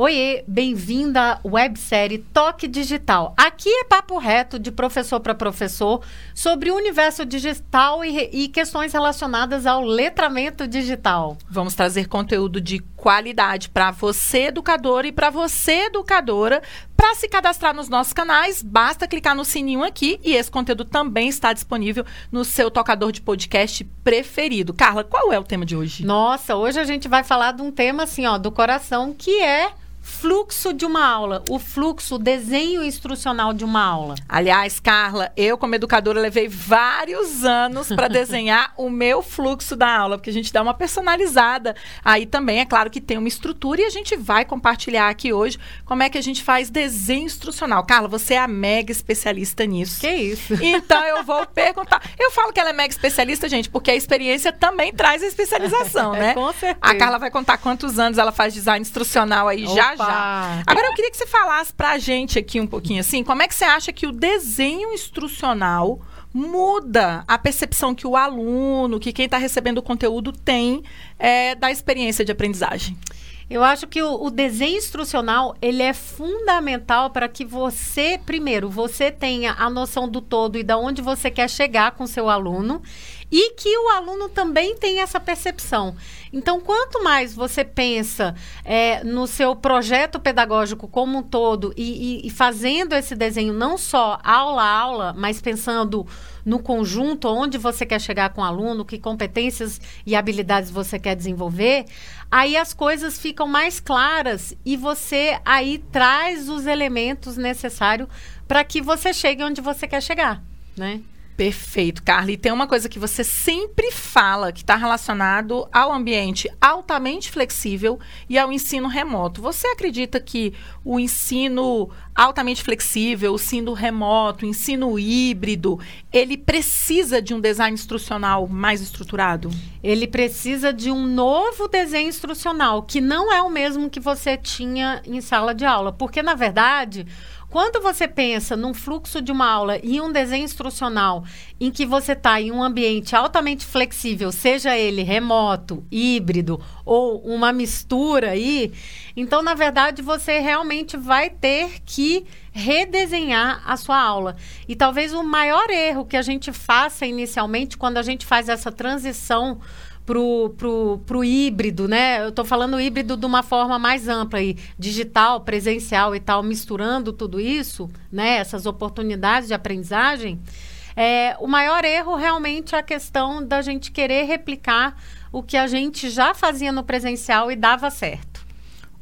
Oiê, bem-vinda à websérie Toque Digital. Aqui é papo reto de professor para professor sobre o universo digital e, e, questões relacionadas ao letramento digital. Vamos trazer conteúdo de qualidade para você, educador, e para você, educadora. Para se cadastrar nos nossos canais, basta clicar no sininho aqui e esse conteúdo também está disponível no seu tocador de podcast preferido. Carla, qual é o tema de hoje? Nossa, hoje a gente vai falar de um tema assim, ó, do coração, que é fluxo de uma aula, o fluxo, o desenho instrucional de uma aula. Aliás, Carla, eu como educadora levei vários anos para desenhar o meu fluxo da aula, porque a gente dá uma personalizada. Aí também é claro que tem uma estrutura e a gente vai compartilhar aqui hoje como é que a gente faz desenho instrucional. Carla, você é a mega especialista nisso. Que isso? Então eu vou perguntar. Eu falo que ela é mega especialista, gente, porque a experiência também traz a especialização, né? Com certeza. A Carla vai contar quantos anos ela faz design instrucional aí Opa. já já. Agora eu queria que você falasse pra gente aqui um pouquinho assim, como é que você acha que o desenho instrucional muda a percepção que o aluno, que quem está recebendo o conteúdo tem é, da experiência de aprendizagem? Eu acho que o, o, desenho instrucional ele é fundamental para que você, primeiro, você tenha a noção do todo e da onde você quer chegar com seu aluno e que o aluno também tenha essa percepção. Então, quanto mais você pensa é, no seu projeto pedagógico como um todo e, e, e fazendo esse desenho não só aula a aula, mas pensando no conjunto, onde você quer chegar com o aluno, que competências e habilidades você quer desenvolver, aí as coisas ficam mais claras e você aí traz os elementos necessários para que você chegue onde você quer chegar, né? Perfeito, Carla. E tem uma coisa que você sempre fala que está relacionado ao ambiente altamente flexível e ao ensino remoto. Você acredita que o ensino altamente flexível, o ensino remoto, o ensino híbrido, ele precisa de um design instrucional mais estruturado? Ele precisa de um novo desenho instrucional, que não é o mesmo que você tinha em sala de aula. Porque, na verdade, quando você pensa num fluxo de uma aula e um desenho instrucional em que você está em um ambiente altamente flexível, seja ele remoto, híbrido ou uma mistura aí, então, na verdade, você realmente vai ter que redesenhar a sua aula. E talvez o maior erro que a gente faça inicialmente quando a gente faz essa transição pro, pro, pro híbrido, né? Eu estou falando híbrido de uma forma mais ampla aí, digital, presencial e tal, misturando tudo isso, né? Essas oportunidades de aprendizagem. É, o maior erro realmente é a questão da gente querer replicar o que a gente já fazia no presencial e dava certo.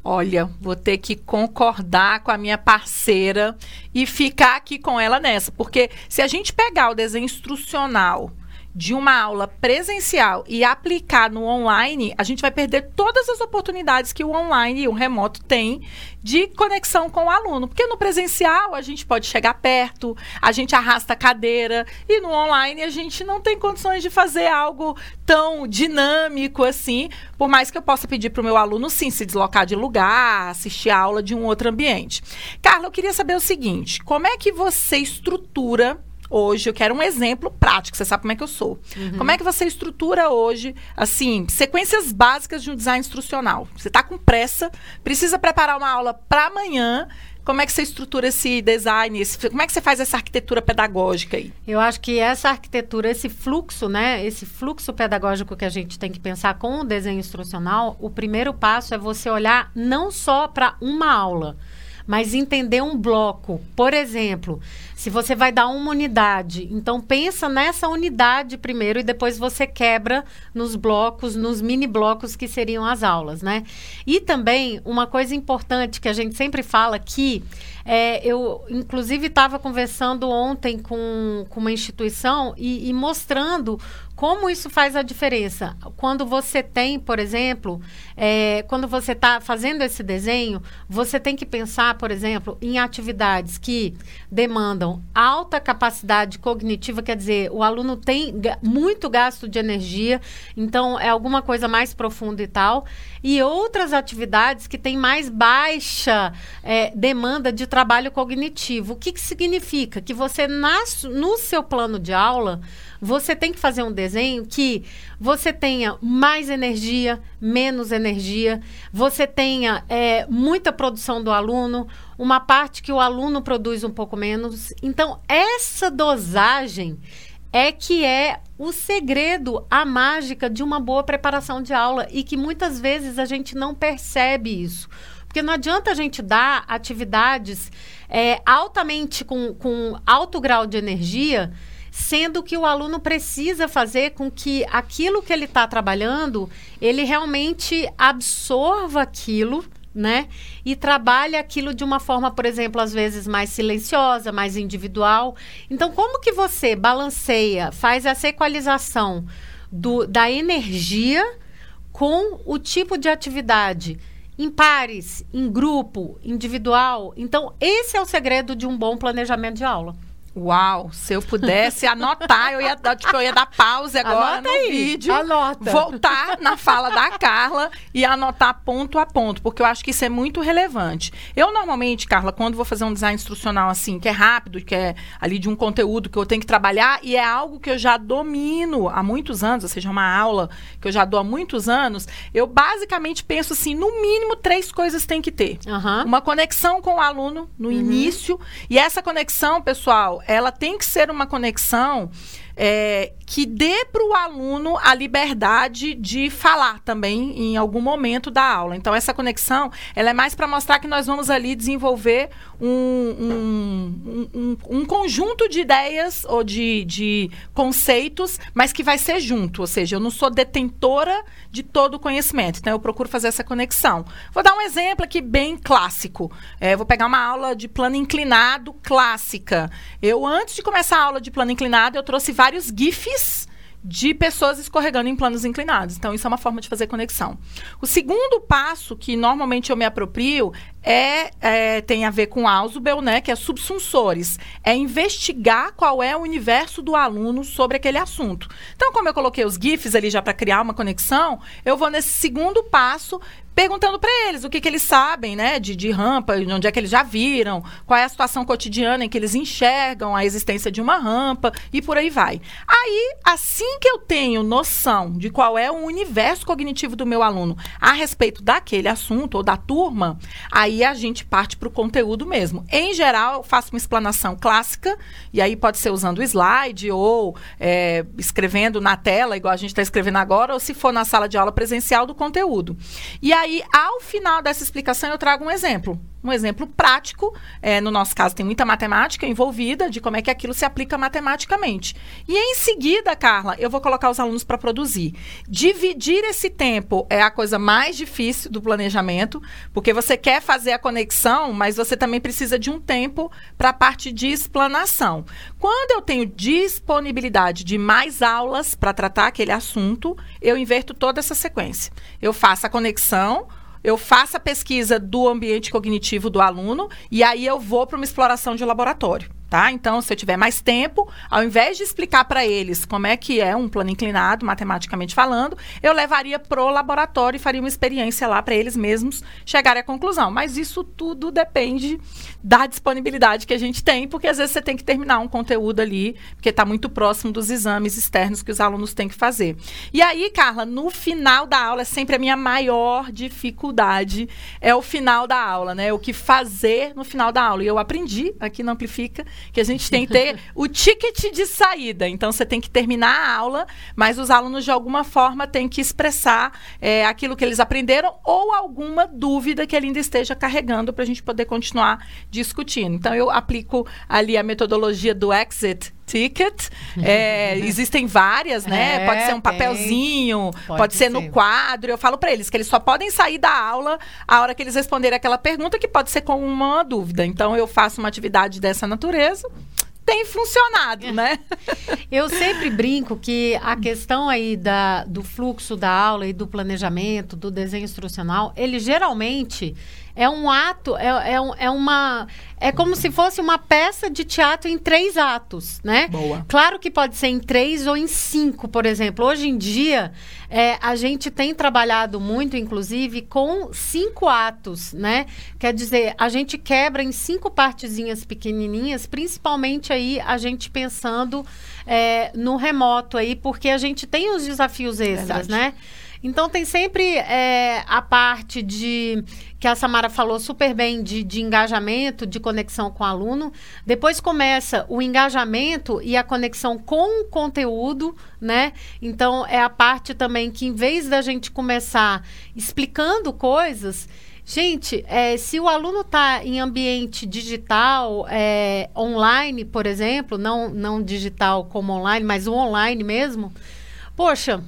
Olha, vou ter que concordar com a minha parceira e ficar aqui com ela nessa, porque se a gente pegar o desenho instrucional de uma aula presencial e aplicar no online, a gente vai perder todas as oportunidades que o online e o remoto tem de conexão com o aluno. Porque no presencial a gente pode chegar perto, a gente arrasta a cadeira, e no online a gente não tem condições de fazer algo tão dinâmico assim, por mais que eu possa pedir para o meu aluno sim se deslocar de lugar, assistir a aula de um outro ambiente. Carla, eu queria saber o seguinte: como é que você estrutura hoje, eu quero um exemplo prático, você sabe como é que eu sou. Uhum. Como é que você estrutura hoje, assim, sequências básicas de um design instrucional? Você está com pressa, precisa preparar uma aula para amanhã. Como é que você estrutura esse design? Esse, como é que você faz essa arquitetura pedagógica aí? Eu acho que essa arquitetura, esse fluxo, né? Esse fluxo pedagógico que a gente tem que pensar com o desenho instrucional, o primeiro passo é você olhar não só para uma aula, mas entender um bloco. Por exemplo, se você vai dar uma unidade, então pensa nessa unidade primeiro e depois você quebra nos blocos, nos mini blocos que seriam as aulas, né? E também uma coisa importante que a gente sempre fala que é, eu, inclusive, estava conversando ontem com, com uma instituição e, e mostrando como isso faz a diferença? Quando você tem, por exemplo, é, quando você está fazendo esse desenho, você tem que pensar, por exemplo, em atividades que demandam alta capacidade cognitiva, quer dizer, o aluno tem muito gasto de energia, então é alguma coisa mais profunda e tal, e outras atividades que têm mais baixa é, demanda de trabalho cognitivo. O que, que significa? Que você, nas, no seu plano de aula, você tem que fazer um desenho que você tenha mais energia, menos energia, você tenha é, muita produção do aluno, uma parte que o aluno produz um pouco menos. Então, essa dosagem é que é o segredo, a mágica de uma boa preparação de aula e que muitas vezes a gente não percebe isso. Porque não adianta a gente dar atividades é, altamente com, com alto grau de energia, sendo que o aluno precisa fazer com que aquilo que ele está trabalhando, ele realmente absorva aquilo né? E trabalha aquilo de uma forma, por exemplo, às vezes mais silenciosa, mais individual. Então, como que você balanceia, faz essa equalização do, da energia com o tipo de atividade? Em pares, em grupo, individual. Então, esse é o segredo de um bom planejamento de aula. Uau, se eu pudesse anotar, eu ia, tipo, eu ia dar pause agora Anota no aí, vídeo. Anota. Voltar na fala da Carla e anotar ponto a ponto, porque eu acho que isso é muito relevante. Eu normalmente, Carla, quando vou fazer um design instrucional assim, que é rápido, que é ali de um conteúdo que eu tenho que trabalhar e é algo que eu já domino há muitos anos, ou seja, uma aula que eu já dou há muitos anos, eu basicamente penso assim, no mínimo três coisas tem que ter. Uhum. Uma conexão com o aluno no uhum. início, e essa conexão, pessoal, ela tem que ser uma conexão é, que dê para o aluno a liberdade de falar também em algum momento da aula. Então, essa conexão ela é mais para mostrar que nós vamos ali desenvolver um, um, um, um conjunto de ideias ou de, de, conceitos, mas que vai ser junto. Ou seja, eu não sou detentora de todo o conhecimento. Então, eu procuro fazer essa conexão. Vou dar um exemplo aqui bem clássico. É, vou pegar uma aula de plano inclinado clássica. Eu, antes de começar a aula de plano inclinado, eu trouxe vários GIFs de pessoas escorregando em planos inclinados. Então, isso é uma forma de fazer conexão. O segundo passo que normalmente eu me aproprio é, é tem a ver com Ausubel, né, que é subsunsores. É investigar qual é o universo do aluno sobre aquele assunto. Então, como eu coloquei os GIFs ali já para criar uma conexão, eu vou nesse segundo passo perguntando para eles o que, que eles sabem, né, de, de rampa, onde é que eles já viram, qual é a situação cotidiana em que eles enxergam a existência de uma rampa e por aí vai. Aí, assim que eu tenho noção de qual é o universo cognitivo do meu aluno a respeito daquele assunto ou da turma, aí a gente parte para o conteúdo mesmo. Em geral, eu faço uma explanação clássica, e aí pode ser usando slide ou é, escrevendo na tela, igual a gente está escrevendo agora, ou se for na sala de aula presencial do conteúdo. E aí aí, ao final dessa explicação, eu trago um exemplo. Um exemplo prático. É, no nosso caso, tem muita matemática envolvida, de como é que aquilo se aplica matematicamente. E em seguida, Carla, eu vou colocar os alunos para produzir. Dividir esse tempo é a coisa mais difícil do planejamento, porque você quer fazer a conexão, mas você também precisa de um tempo para a parte de explanação. Quando eu tenho disponibilidade de mais aulas para tratar aquele assunto, eu inverto toda essa sequência. Eu faço a conexão eu faço a pesquisa do ambiente cognitivo do aluno e aí eu vou para uma exploração de laboratório tá? Então, se eu tiver mais tempo, ao invés de explicar para eles como é que é um plano inclinado, matematicamente falando, eu levaria pro laboratório e faria uma experiência lá para eles mesmos chegarem à conclusão. Mas isso tudo depende da disponibilidade que a gente tem, porque às vezes você tem que terminar um conteúdo ali, porque está muito próximo dos exames externos que os alunos têm que fazer. E aí, Carla, no final da aula é sempre a minha maior dificuldade, é o final da aula, né? O que fazer no final da aula. E eu aprendi aqui no Amplifica que a gente tem que ter o ticket de saída. Então, você tem que terminar a aula, mas os alunos, de alguma forma, têm que expressar é, aquilo que eles aprenderam ou alguma dúvida que ele ainda esteja carregando para a gente poder continuar discutindo. Então, eu aplico ali a metodologia do exit ticket. É, existem várias, né? É, pode ser um papelzinho, pode, pode, ser, ser no quadro. Eu falo para eles que eles só podem sair da aula a hora que eles responderem aquela pergunta, que pode ser com uma dúvida. Então, eu faço uma atividade dessa natureza tem funcionado, né? Eu sempre brinco que a questão aí da, do fluxo da aula e do planejamento, do desenho instrucional, ele geralmente é um ato, é, é, um, é uma. É como se fosse uma peça de teatro em três atos, né? Boa. Claro que pode ser em três ou em cinco, por exemplo. Hoje em dia, é, a gente tem trabalhado muito, inclusive, com cinco atos, né? Quer dizer, a gente quebra em cinco partezinhas pequenininhas, principalmente aí a gente pensando é, no remoto aí, porque a gente tem os desafios extras, Verdade. né? Então tem sempre é, a parte de que a Samara falou super bem de, de engajamento, de conexão com o aluno. Depois começa o engajamento e a conexão com o conteúdo, né? Então é a parte também que em vez da gente começar explicando coisas, Gente, é, se o aluno está em ambiente digital, é, online, por exemplo, não, não digital como online, mas o online mesmo, poxa,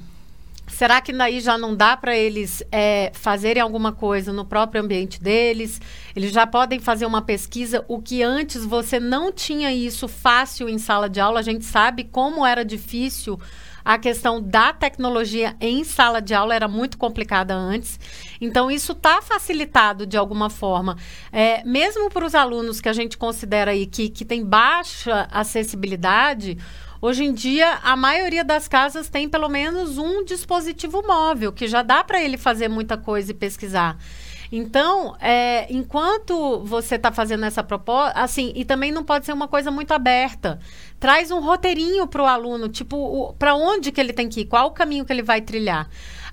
Será que daí já não dá para eles é, fazerem alguma coisa no próprio ambiente deles? Eles já podem fazer uma pesquisa, o que antes você não tinha isso fácil em sala de aula. A gente sabe como era difícil a questão da tecnologia em sala de aula era muito complicada antes. Então, isso está facilitado de alguma forma. É, mesmo para os alunos que a gente considera aí que, que tem baixa acessibilidade, Hoje em dia, a maioria das casas tem pelo menos um dispositivo móvel, que já dá para ele fazer muita coisa e pesquisar. Então, é, enquanto você está fazendo essa proposta, assim, e também não pode ser uma coisa muito aberta. Traz um roteirinho para o aluno, tipo, para onde que ele tem que ir, qual o caminho que ele vai trilhar.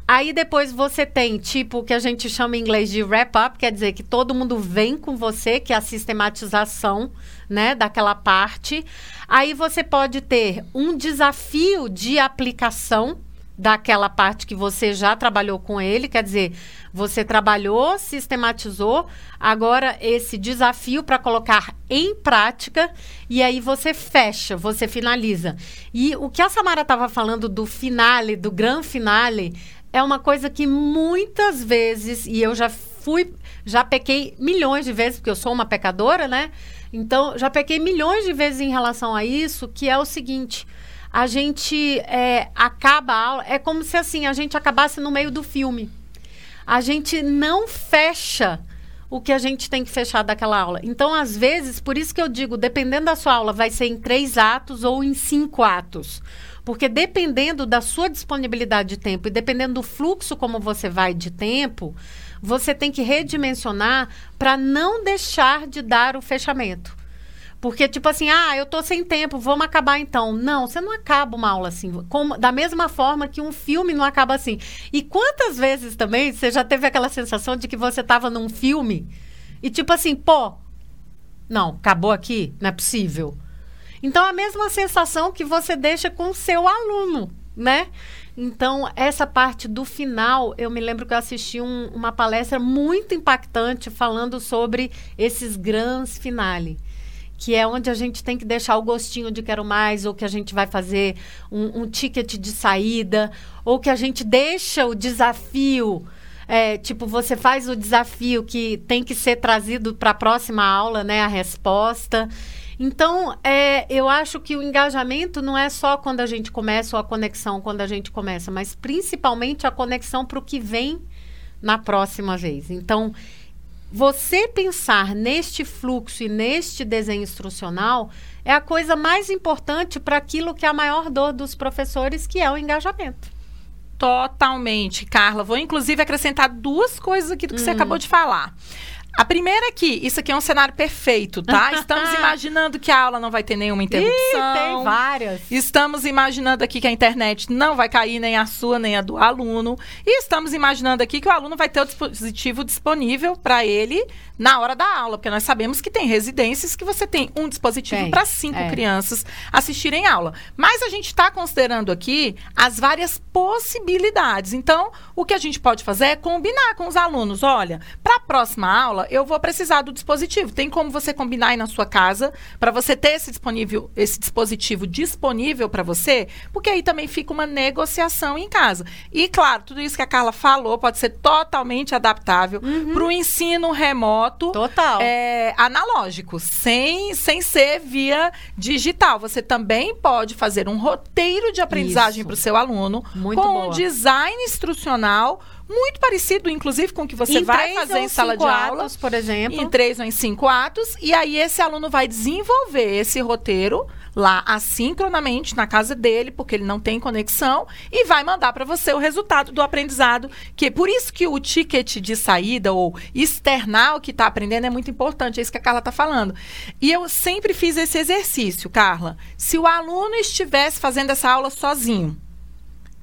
Aí depois você tem, tipo, o que a gente chama em inglês de wrap-up, quer dizer que todo mundo vem com você, que é a sistematização, né, daquela parte. Aí você pode ter um desafio de aplicação daquela parte que você já trabalhou com ele, quer dizer, você trabalhou, sistematizou, agora esse desafio para colocar em prática e aí você fecha, você finaliza. E o que a Samara estava falando do finale, do gran finale, é uma coisa que muitas vezes, e eu já fui, já pequei milhões de vezes, porque eu sou uma pecadora, né? Então, já pequei milhões de vezes em relação a isso, que é o seguinte. A gente é, acaba a aula, é como se assim, a gente acabasse no meio do filme. A gente não fecha o que a gente tem que fechar daquela aula. Então, às vezes, por isso que eu digo, dependendo da sua aula, vai ser em três atos ou em cinco atos. Porque dependendo da sua disponibilidade de tempo e dependendo do fluxo como você vai de tempo, você tem que redimensionar para não deixar de dar o fechamento. Porque, tipo assim, ah, eu tô sem tempo, vamos acabar então. Não, você não acaba uma aula assim. Como, da mesma forma que um filme não acaba assim. E quantas vezes também você já teve aquela sensação de que você tava num filme e, tipo assim, pô, não, acabou aqui? Não é possível. Então, a mesma sensação que você deixa com o seu aluno, né? Então, essa parte do final, eu me lembro que eu assisti um, uma palestra muito impactante falando sobre esses grandes finale. Que é onde a gente tem que deixar o gostinho de quero mais, ou que a gente vai fazer um, um ticket de saída, ou que a gente deixa o desafio. É, tipo, você faz o desafio que tem que ser trazido para a próxima aula, né? A resposta. Então, é, eu acho que o engajamento não é só quando a gente começa ou a conexão quando a gente começa, mas principalmente a conexão para o que vem na próxima vez. Então, você pensar neste fluxo e neste desenho instrucional é a coisa mais importante para aquilo que é a maior dor dos professores, que é o engajamento. Totalmente, Carla. Vou inclusive acrescentar duas coisas aqui do que hum. você acabou de falar. A primeira é que isso aqui é um cenário perfeito, tá? Estamos imaginando que a aula não vai ter nenhuma interrupção. Ih, tem várias. Estamos imaginando aqui que a internet não vai cair, nem a sua, nem a do aluno. E estamos imaginando aqui que o aluno vai ter o dispositivo disponível para ele na hora da aula, porque nós sabemos que tem residências que você tem um dispositivo para cinco é. crianças assistirem aula. Mas a gente está considerando aqui as várias possibilidades. Então, o que a gente pode fazer é combinar com os alunos. Olha, para a próxima aula, eu vou precisar do dispositivo. Tem como você combinar aí na sua casa para você ter esse disponível, esse dispositivo disponível para você, porque aí também fica uma negociação em casa. E claro, tudo isso que a Carla falou pode ser totalmente adaptável uhum. para o ensino remoto, total, é, analógico, sem sem ser via digital. Você também pode fazer um roteiro de aprendizagem para o seu aluno Muito com boa. um design instrucional muito parecido, inclusive, com o que você em vai fazer em sala de aula. Atos, por exemplo. Em três ou em cinco atos. E aí esse aluno vai desenvolver esse roteiro lá assincronamente na casa dele, porque ele não tem conexão, e vai mandar para você o resultado do aprendizado. Que por isso que o ticket de saída ou externar o que está aprendendo é muito importante, é isso que a Carla está falando. E eu sempre fiz esse exercício, Carla. Se o aluno estivesse fazendo essa aula sozinho,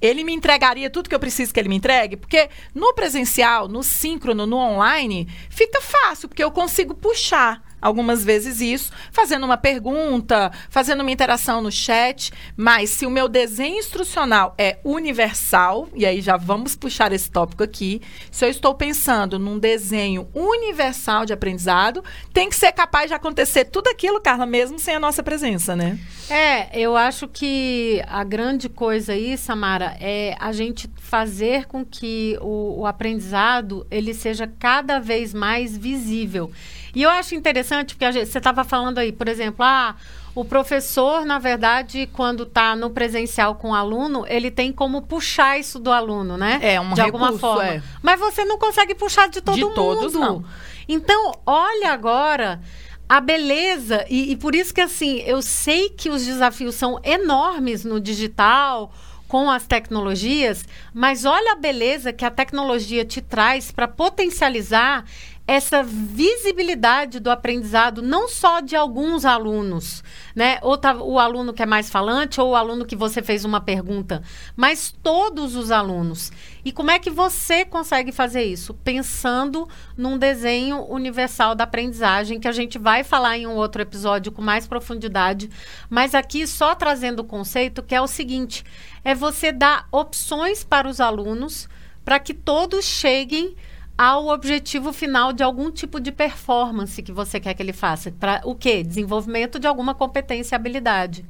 ele me entregaria tudo que eu preciso que ele me entregue? Porque no presencial, no síncrono, no online, fica fácil, porque eu consigo puxar algumas vezes isso, fazendo uma pergunta, fazendo uma interação no chat. Mas se o meu desenho instrucional é universal, e aí já vamos puxar esse tópico aqui, se eu estou pensando num desenho universal de aprendizado, tem que ser capaz de acontecer tudo aquilo, Carla, mesmo sem a nossa presença, né? É, eu acho que a grande coisa aí, Samara, é a gente fazer com que o, o aprendizado ele seja cada vez mais visível. E eu acho interessante, porque gente, você estava falando aí, por exemplo, ah, o professor, na verdade, quando está no presencial com o aluno, ele tem como puxar isso do aluno, né? É, um De recurso, alguma forma. É. Mas você não consegue puxar de todo De mundo. todos, não. Então, olha agora a beleza, e, e por isso que assim, eu sei que os desafios são enormes no digital, com as tecnologias, mas olha a beleza que a tecnologia te traz para potencializar essa visibilidade do aprendizado, não só de alguns alunos, né? Ou tá, o aluno que é mais falante, ou o aluno que você fez uma pergunta, mas todos os alunos. E como é que você consegue fazer isso? Pensando num desenho universal da aprendizagem, que a gente vai falar em um outro episódio com mais profundidade, mas aqui só trazendo o conceito que é o seguinte: é você dar opções para os alunos para que todos cheguem ao objetivo final de algum tipo de performance que você quer que ele faça. Para o quê? Desenvolvimento de alguma competência e habilidade.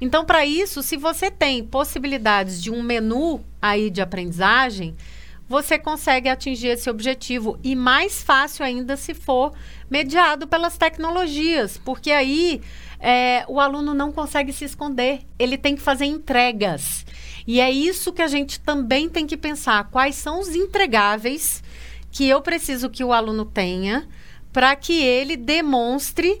Então, para isso, se você tem possibilidades de um menu aí de aprendizagem, você consegue atingir esse objetivo. E mais fácil ainda se for mediado pelas tecnologias, porque aí é, o aluno não consegue se esconder, ele tem que fazer entregas. E é isso que a gente também tem que pensar: quais são os entregáveis que eu preciso que o aluno tenha para que ele demonstre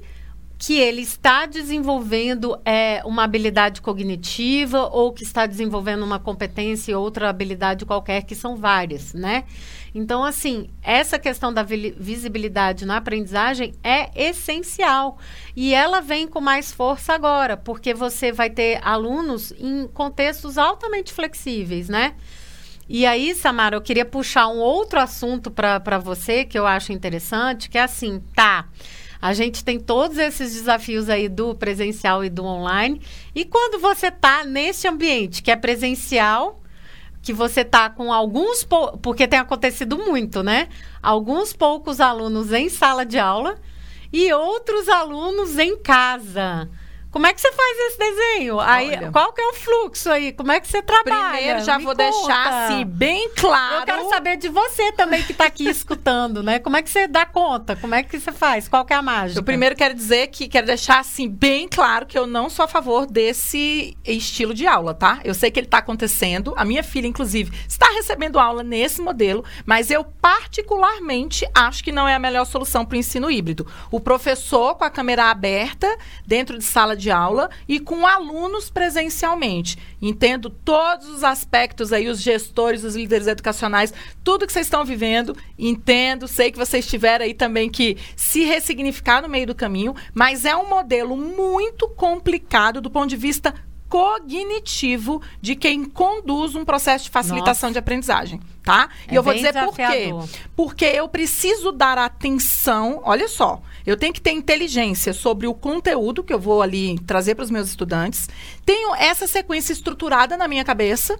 que ele está desenvolvendo é, uma habilidade cognitiva ou que está desenvolvendo uma competência e outra habilidade qualquer, que são várias, né? Então, assim, essa questão da visibilidade na aprendizagem é essencial. E ela vem com mais força agora, porque você vai ter alunos em contextos altamente flexíveis, né? E aí, Samara, eu queria puxar um outro assunto para você que eu acho interessante, que é assim, tá. A gente tem todos esses desafios aí do presencial e do online. E quando você está nesse ambiente que é presencial, que você está com alguns, porque tem acontecido muito, né? Alguns poucos alunos em sala de aula e outros alunos em casa. Como é que você faz esse desenho? Aí, Olha, qual que é o fluxo aí? Como é que você trabalha? Primeiro, já Me vou conta. deixar assim bem claro. Eu quero saber de você também que está aqui escutando, né? Como é que você dá conta? Como é que você faz? Qual que é a mágica? Eu primeiro quero dizer que quero deixar assim bem claro que eu não sou a favor desse estilo de aula, tá? Eu sei que ele está acontecendo. A minha filha, inclusive, está recebendo aula nesse modelo, mas eu particularmente acho que não é a melhor solução para o ensino híbrido. O professor com a câmera aberta dentro de sala de aula e com alunos presencialmente. Entendo todos os aspectos aí, os gestores, os líderes educacionais, tudo que vocês estão vivendo, entendo, sei que vocês tiveram aí também que se ressignificar no meio do caminho, mas é um modelo muito complicado do ponto de vista cognitivo de quem conduz um processo de facilitação Nossa. de aprendizagem, tá? É e eu vou dizer desafiador. por quê. Porque eu preciso dar atenção, olha só, eu tenho que ter inteligência sobre o conteúdo que eu vou ali trazer para os meus estudantes, tenho essa sequência estruturada na minha cabeça,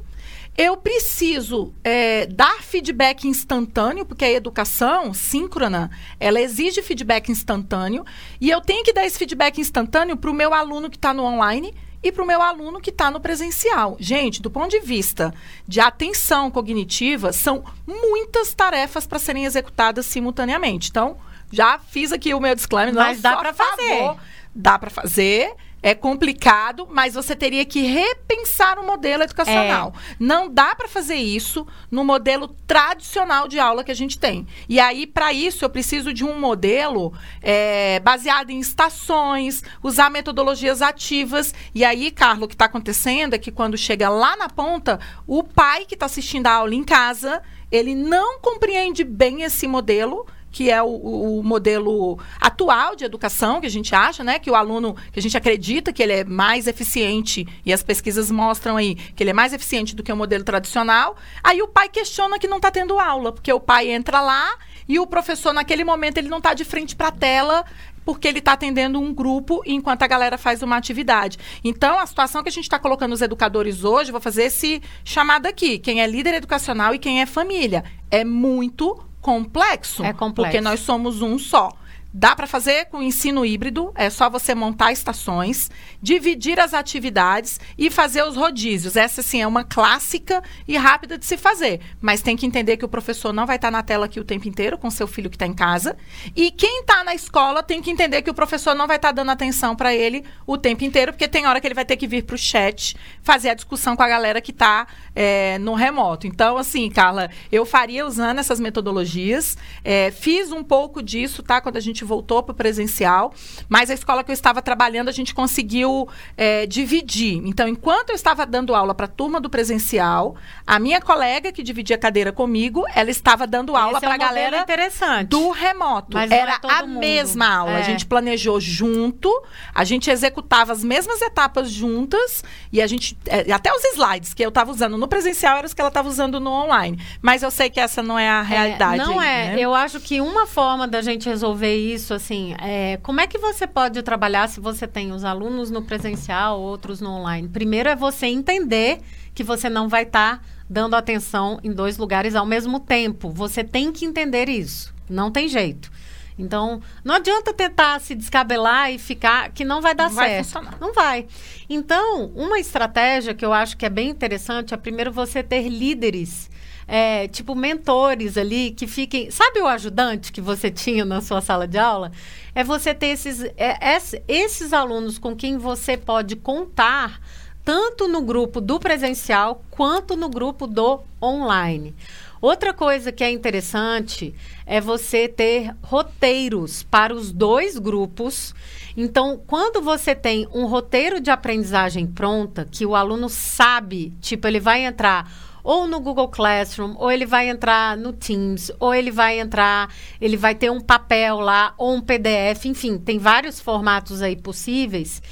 eu preciso é, dar feedback instantâneo, porque a educação síncrona, ela exige feedback instantâneo, e eu tenho que dar esse feedback instantâneo para o meu aluno que está no online, e para o meu aluno que está no presencial. Gente, do ponto de vista de atenção cognitiva, são muitas tarefas para serem executadas simultaneamente. Então, já fiz aqui o meu disclaimer. Mas dá para fazer. Dá para fazer. É complicado, mas você teria que repensar o modelo educacional. É. Não dá para fazer isso no modelo tradicional de aula que a gente tem. E aí, para isso, eu preciso de um modelo é, baseado em estações, usar metodologias ativas. E aí, Carlos, o que está acontecendo é que quando chega lá na ponta, o pai que está assistindo a aula em casa, ele não compreende bem esse modelo que é o, o, modelo atual de educação, que a gente acha, né? Que o aluno, que a gente acredita que ele é mais eficiente, e as pesquisas mostram aí que ele é mais eficiente do que o modelo tradicional. Aí o pai questiona que não está tendo aula, porque o pai entra lá e o professor, naquele momento, ele não está de frente para a tela porque ele está atendendo um grupo enquanto a galera faz uma atividade. Então, a situação que a gente está colocando os educadores hoje, vou fazer esse chamado aqui: quem é líder educacional e quem é família. É muito complexo. É complexo. Porque nós somos um só. Dá para fazer com ensino híbrido, é só você montar estações, dividir as atividades e fazer os rodízios. Essa, sim, é uma clássica e rápida de se fazer. Mas tem que entender que o professor não vai estar na tela aqui o tempo inteiro com seu filho que está em casa. E quem está na escola tem que entender que o professor não vai estar dando atenção para ele o tempo inteiro, porque tem hora que ele vai ter que vir para o chat fazer a discussão com a galera que está é, no remoto. Então, assim, Carla, eu faria usando essas metodologias. É, fiz um pouco disso, tá? Quando a gente gente voltou para o presencial, mas a escola que eu estava trabalhando, a gente conseguiu é, dividir. Então, enquanto eu estava dando aula para a turma do presencial, a minha colega que dividia a cadeira comigo, ela estava dando aula para a é um galera interessante. do remoto. Mas Era é a mundo. mesma aula. É. A gente planejou junto, a gente executava as mesmas etapas juntas e a gente é, até os slides que eu estava usando no presencial eram os que ela estava usando no online. Mas eu sei que essa não é a realidade. É, não é. Né? Eu acho que uma forma da gente resolver isso isso, assim, é, como é que você pode trabalhar se você tem os alunos no presencial, outros no online? Primeiro é você entender que você não vai estar tá dando atenção em dois lugares ao mesmo tempo. Você tem que entender isso. Não tem jeito. Então, não adianta tentar se descabelar e ficar, que não vai dar não certo. Vai não vai. Então, uma estratégia que eu acho que é bem interessante é primeiro você ter líderes é, tipo, mentores ali que fiquem. Sabe o ajudante que você tinha na sua sala de aula? É você ter esses, é, esses alunos com quem você pode contar, tanto no grupo do presencial quanto no grupo do online. Outra coisa que é interessante é você ter roteiros para os dois grupos. Então, quando você tem um roteiro de aprendizagem pronta, que o aluno sabe, tipo, ele vai entrar ou no Google Classroom, ou ele vai entrar no Teams, ou ele vai entrar, ele vai ter um papel lá, ou um PDF, enfim, tem vários formatos aí possíveis.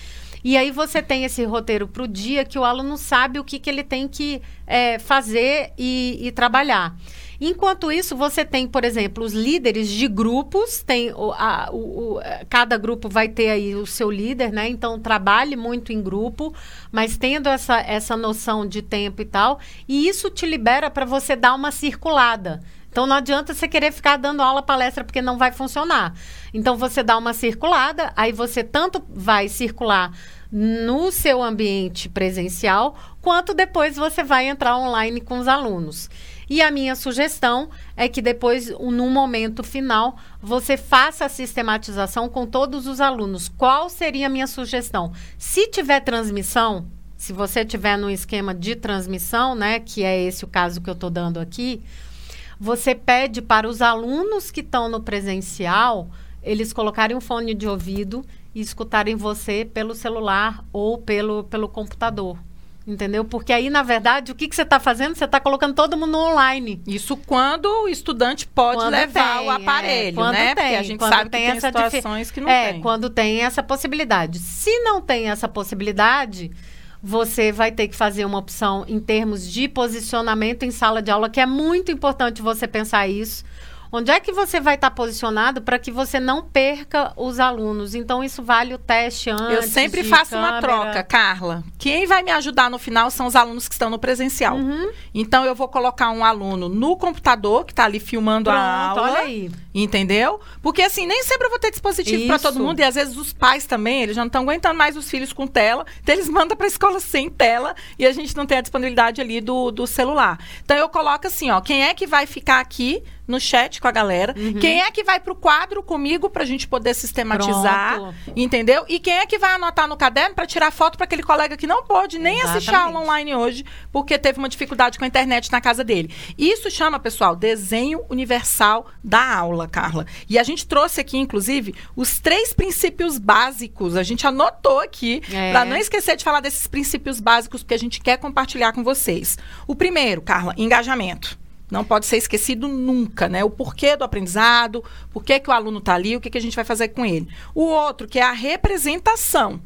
E aí você tem esse roteiro para o dia que o aluno sabe o que, que ele tem que é, fazer e, e trabalhar. Enquanto isso, você tem, por exemplo, os líderes de grupos, tem o, a, o, o, cada grupo vai ter aí o seu líder, né? Então trabalhe muito em grupo, mas tendo essa, essa noção de tempo e tal, e isso te libera para você dar uma circulada. Então não adianta você querer ficar dando aula palestra porque não vai funcionar. Então você dá uma circulada, aí você tanto vai circular no seu ambiente presencial, quanto depois você vai entrar online com os alunos. E a minha sugestão é que depois, no momento final, você faça a sistematização com todos os alunos. Qual seria a minha sugestão? Se tiver transmissão, se você tiver no esquema de transmissão, né, que é esse o caso que eu estou dando aqui, você pede para os alunos que estão no presencial, eles colocarem um fone de ouvido e escutarem você pelo celular ou pelo, pelo computador. Entendeu? Porque aí, na verdade, o que, que você está fazendo? Você está colocando todo mundo online. Isso quando o estudante pode quando levar tem, o é, aparelho, é, né? Tem, Porque a gente sabe que tem, tem situações que não é, tem. quando tem essa possibilidade. Se não tem essa possibilidade, você vai ter que fazer uma opção em termos de posicionamento em sala de aula, que é muito importante você pensar isso. Onde é que você vai estar posicionado para que você não perca os alunos? Então, isso vale o teste antes. Eu sempre faço câmera. uma troca, Carla. Quem vai me ajudar no final são os alunos que estão no presencial. Uhum. Então, eu vou colocar um aluno no computador, que está ali filmando Pronto, a aula. Olha aí. Entendeu? Porque, assim, nem sempre eu vou ter dispositivo para todo mundo. E às vezes os pais também, eles já não estão aguentando mais os filhos com tela. Então, eles mandam para a escola sem tela e a gente não tem a disponibilidade ali do, do celular. Então, eu coloco assim, ó, quem é que vai ficar aqui no chat com a galera. Uhum. Quem é que vai pro quadro comigo pra gente poder sistematizar, Pronto. entendeu? E quem é que vai anotar no caderno pra tirar foto pra aquele colega que não pôde nem assistir a aula Exatamente. online hoje, porque teve uma dificuldade com a internet na casa dele. Isso chama, pessoal, desenho universal da aula, Carla. E a gente trouxe aqui, inclusive, os três princípios básicos. A gente anotou aqui É. pra não esquecer de falar desses princípios básicos que a gente quer compartilhar com vocês. O primeiro, Carla, engajamento. Não pode ser esquecido nunca, né? O porquê do aprendizado, por que que o aluno está ali, o que, que a gente vai fazer com ele. O outro, que é a representação,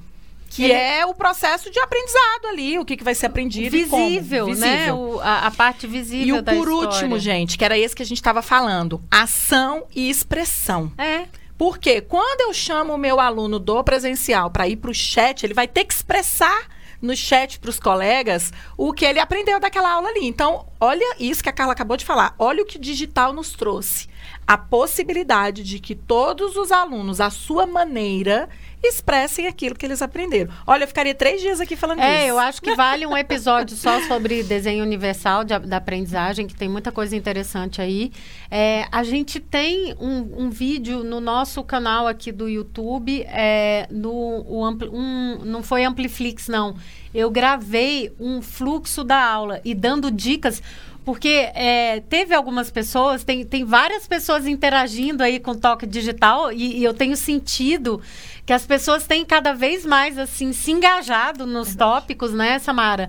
que Ele- é o processo de aprendizado ali, o que, que vai ser aprendido como. Visível, né? O- a, a parte visível E o da por história. último, gente, que era esse que a gente estava falando, ação e expressão. É. Porque quando eu chamo o meu aluno do presencial para ir para o chat, ele vai ter que expressar no chat para os colegas o que ele aprendeu daquela aula ali. Então, olha isso que a Carla acabou de falar. Olha o que o digital nos trouxe. A possibilidade de que todos os alunos, à sua maneira, expressem aquilo que eles aprenderam. Olha, eu ficaria três dias aqui falando É, disso. eu acho que vale um episódio só sobre desenho universal de da aprendizagem, que tem muita coisa interessante aí. É, a gente tem um, um vídeo no nosso canal aqui do YouTube, é, no, ampli- um, não foi Ampliflix, não. Eu gravei um fluxo da aula e dando dicas. Porque é, teve algumas pessoas, tem, tem várias pessoas interagindo aí com toque digital e, e eu tenho sentido que as pessoas têm cada vez mais assim se engajado nos tópicos, né, Samara?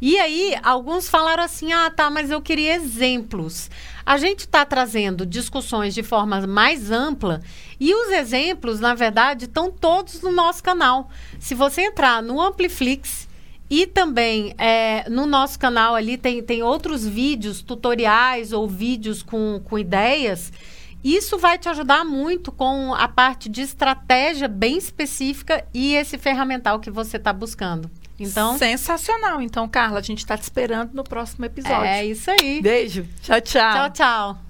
E aí, alguns falaram assim: ah, tá, mas eu queria exemplos. A gente está trazendo discussões de forma mais ampla e os exemplos, na verdade, estão todos no nosso canal. Se você entrar no Ampliflix, e também é, no nosso canal ali tem, tem outros vídeos, tutoriais ou vídeos com, com ideias. Isso vai te ajudar muito com a parte de estratégia bem específica e esse ferramental que você está buscando. Então, Sensacional. Então, Carla, a gente está te esperando no próximo episódio. é isso aí. Beijo. Tchau, tchau. Tchau, tchau.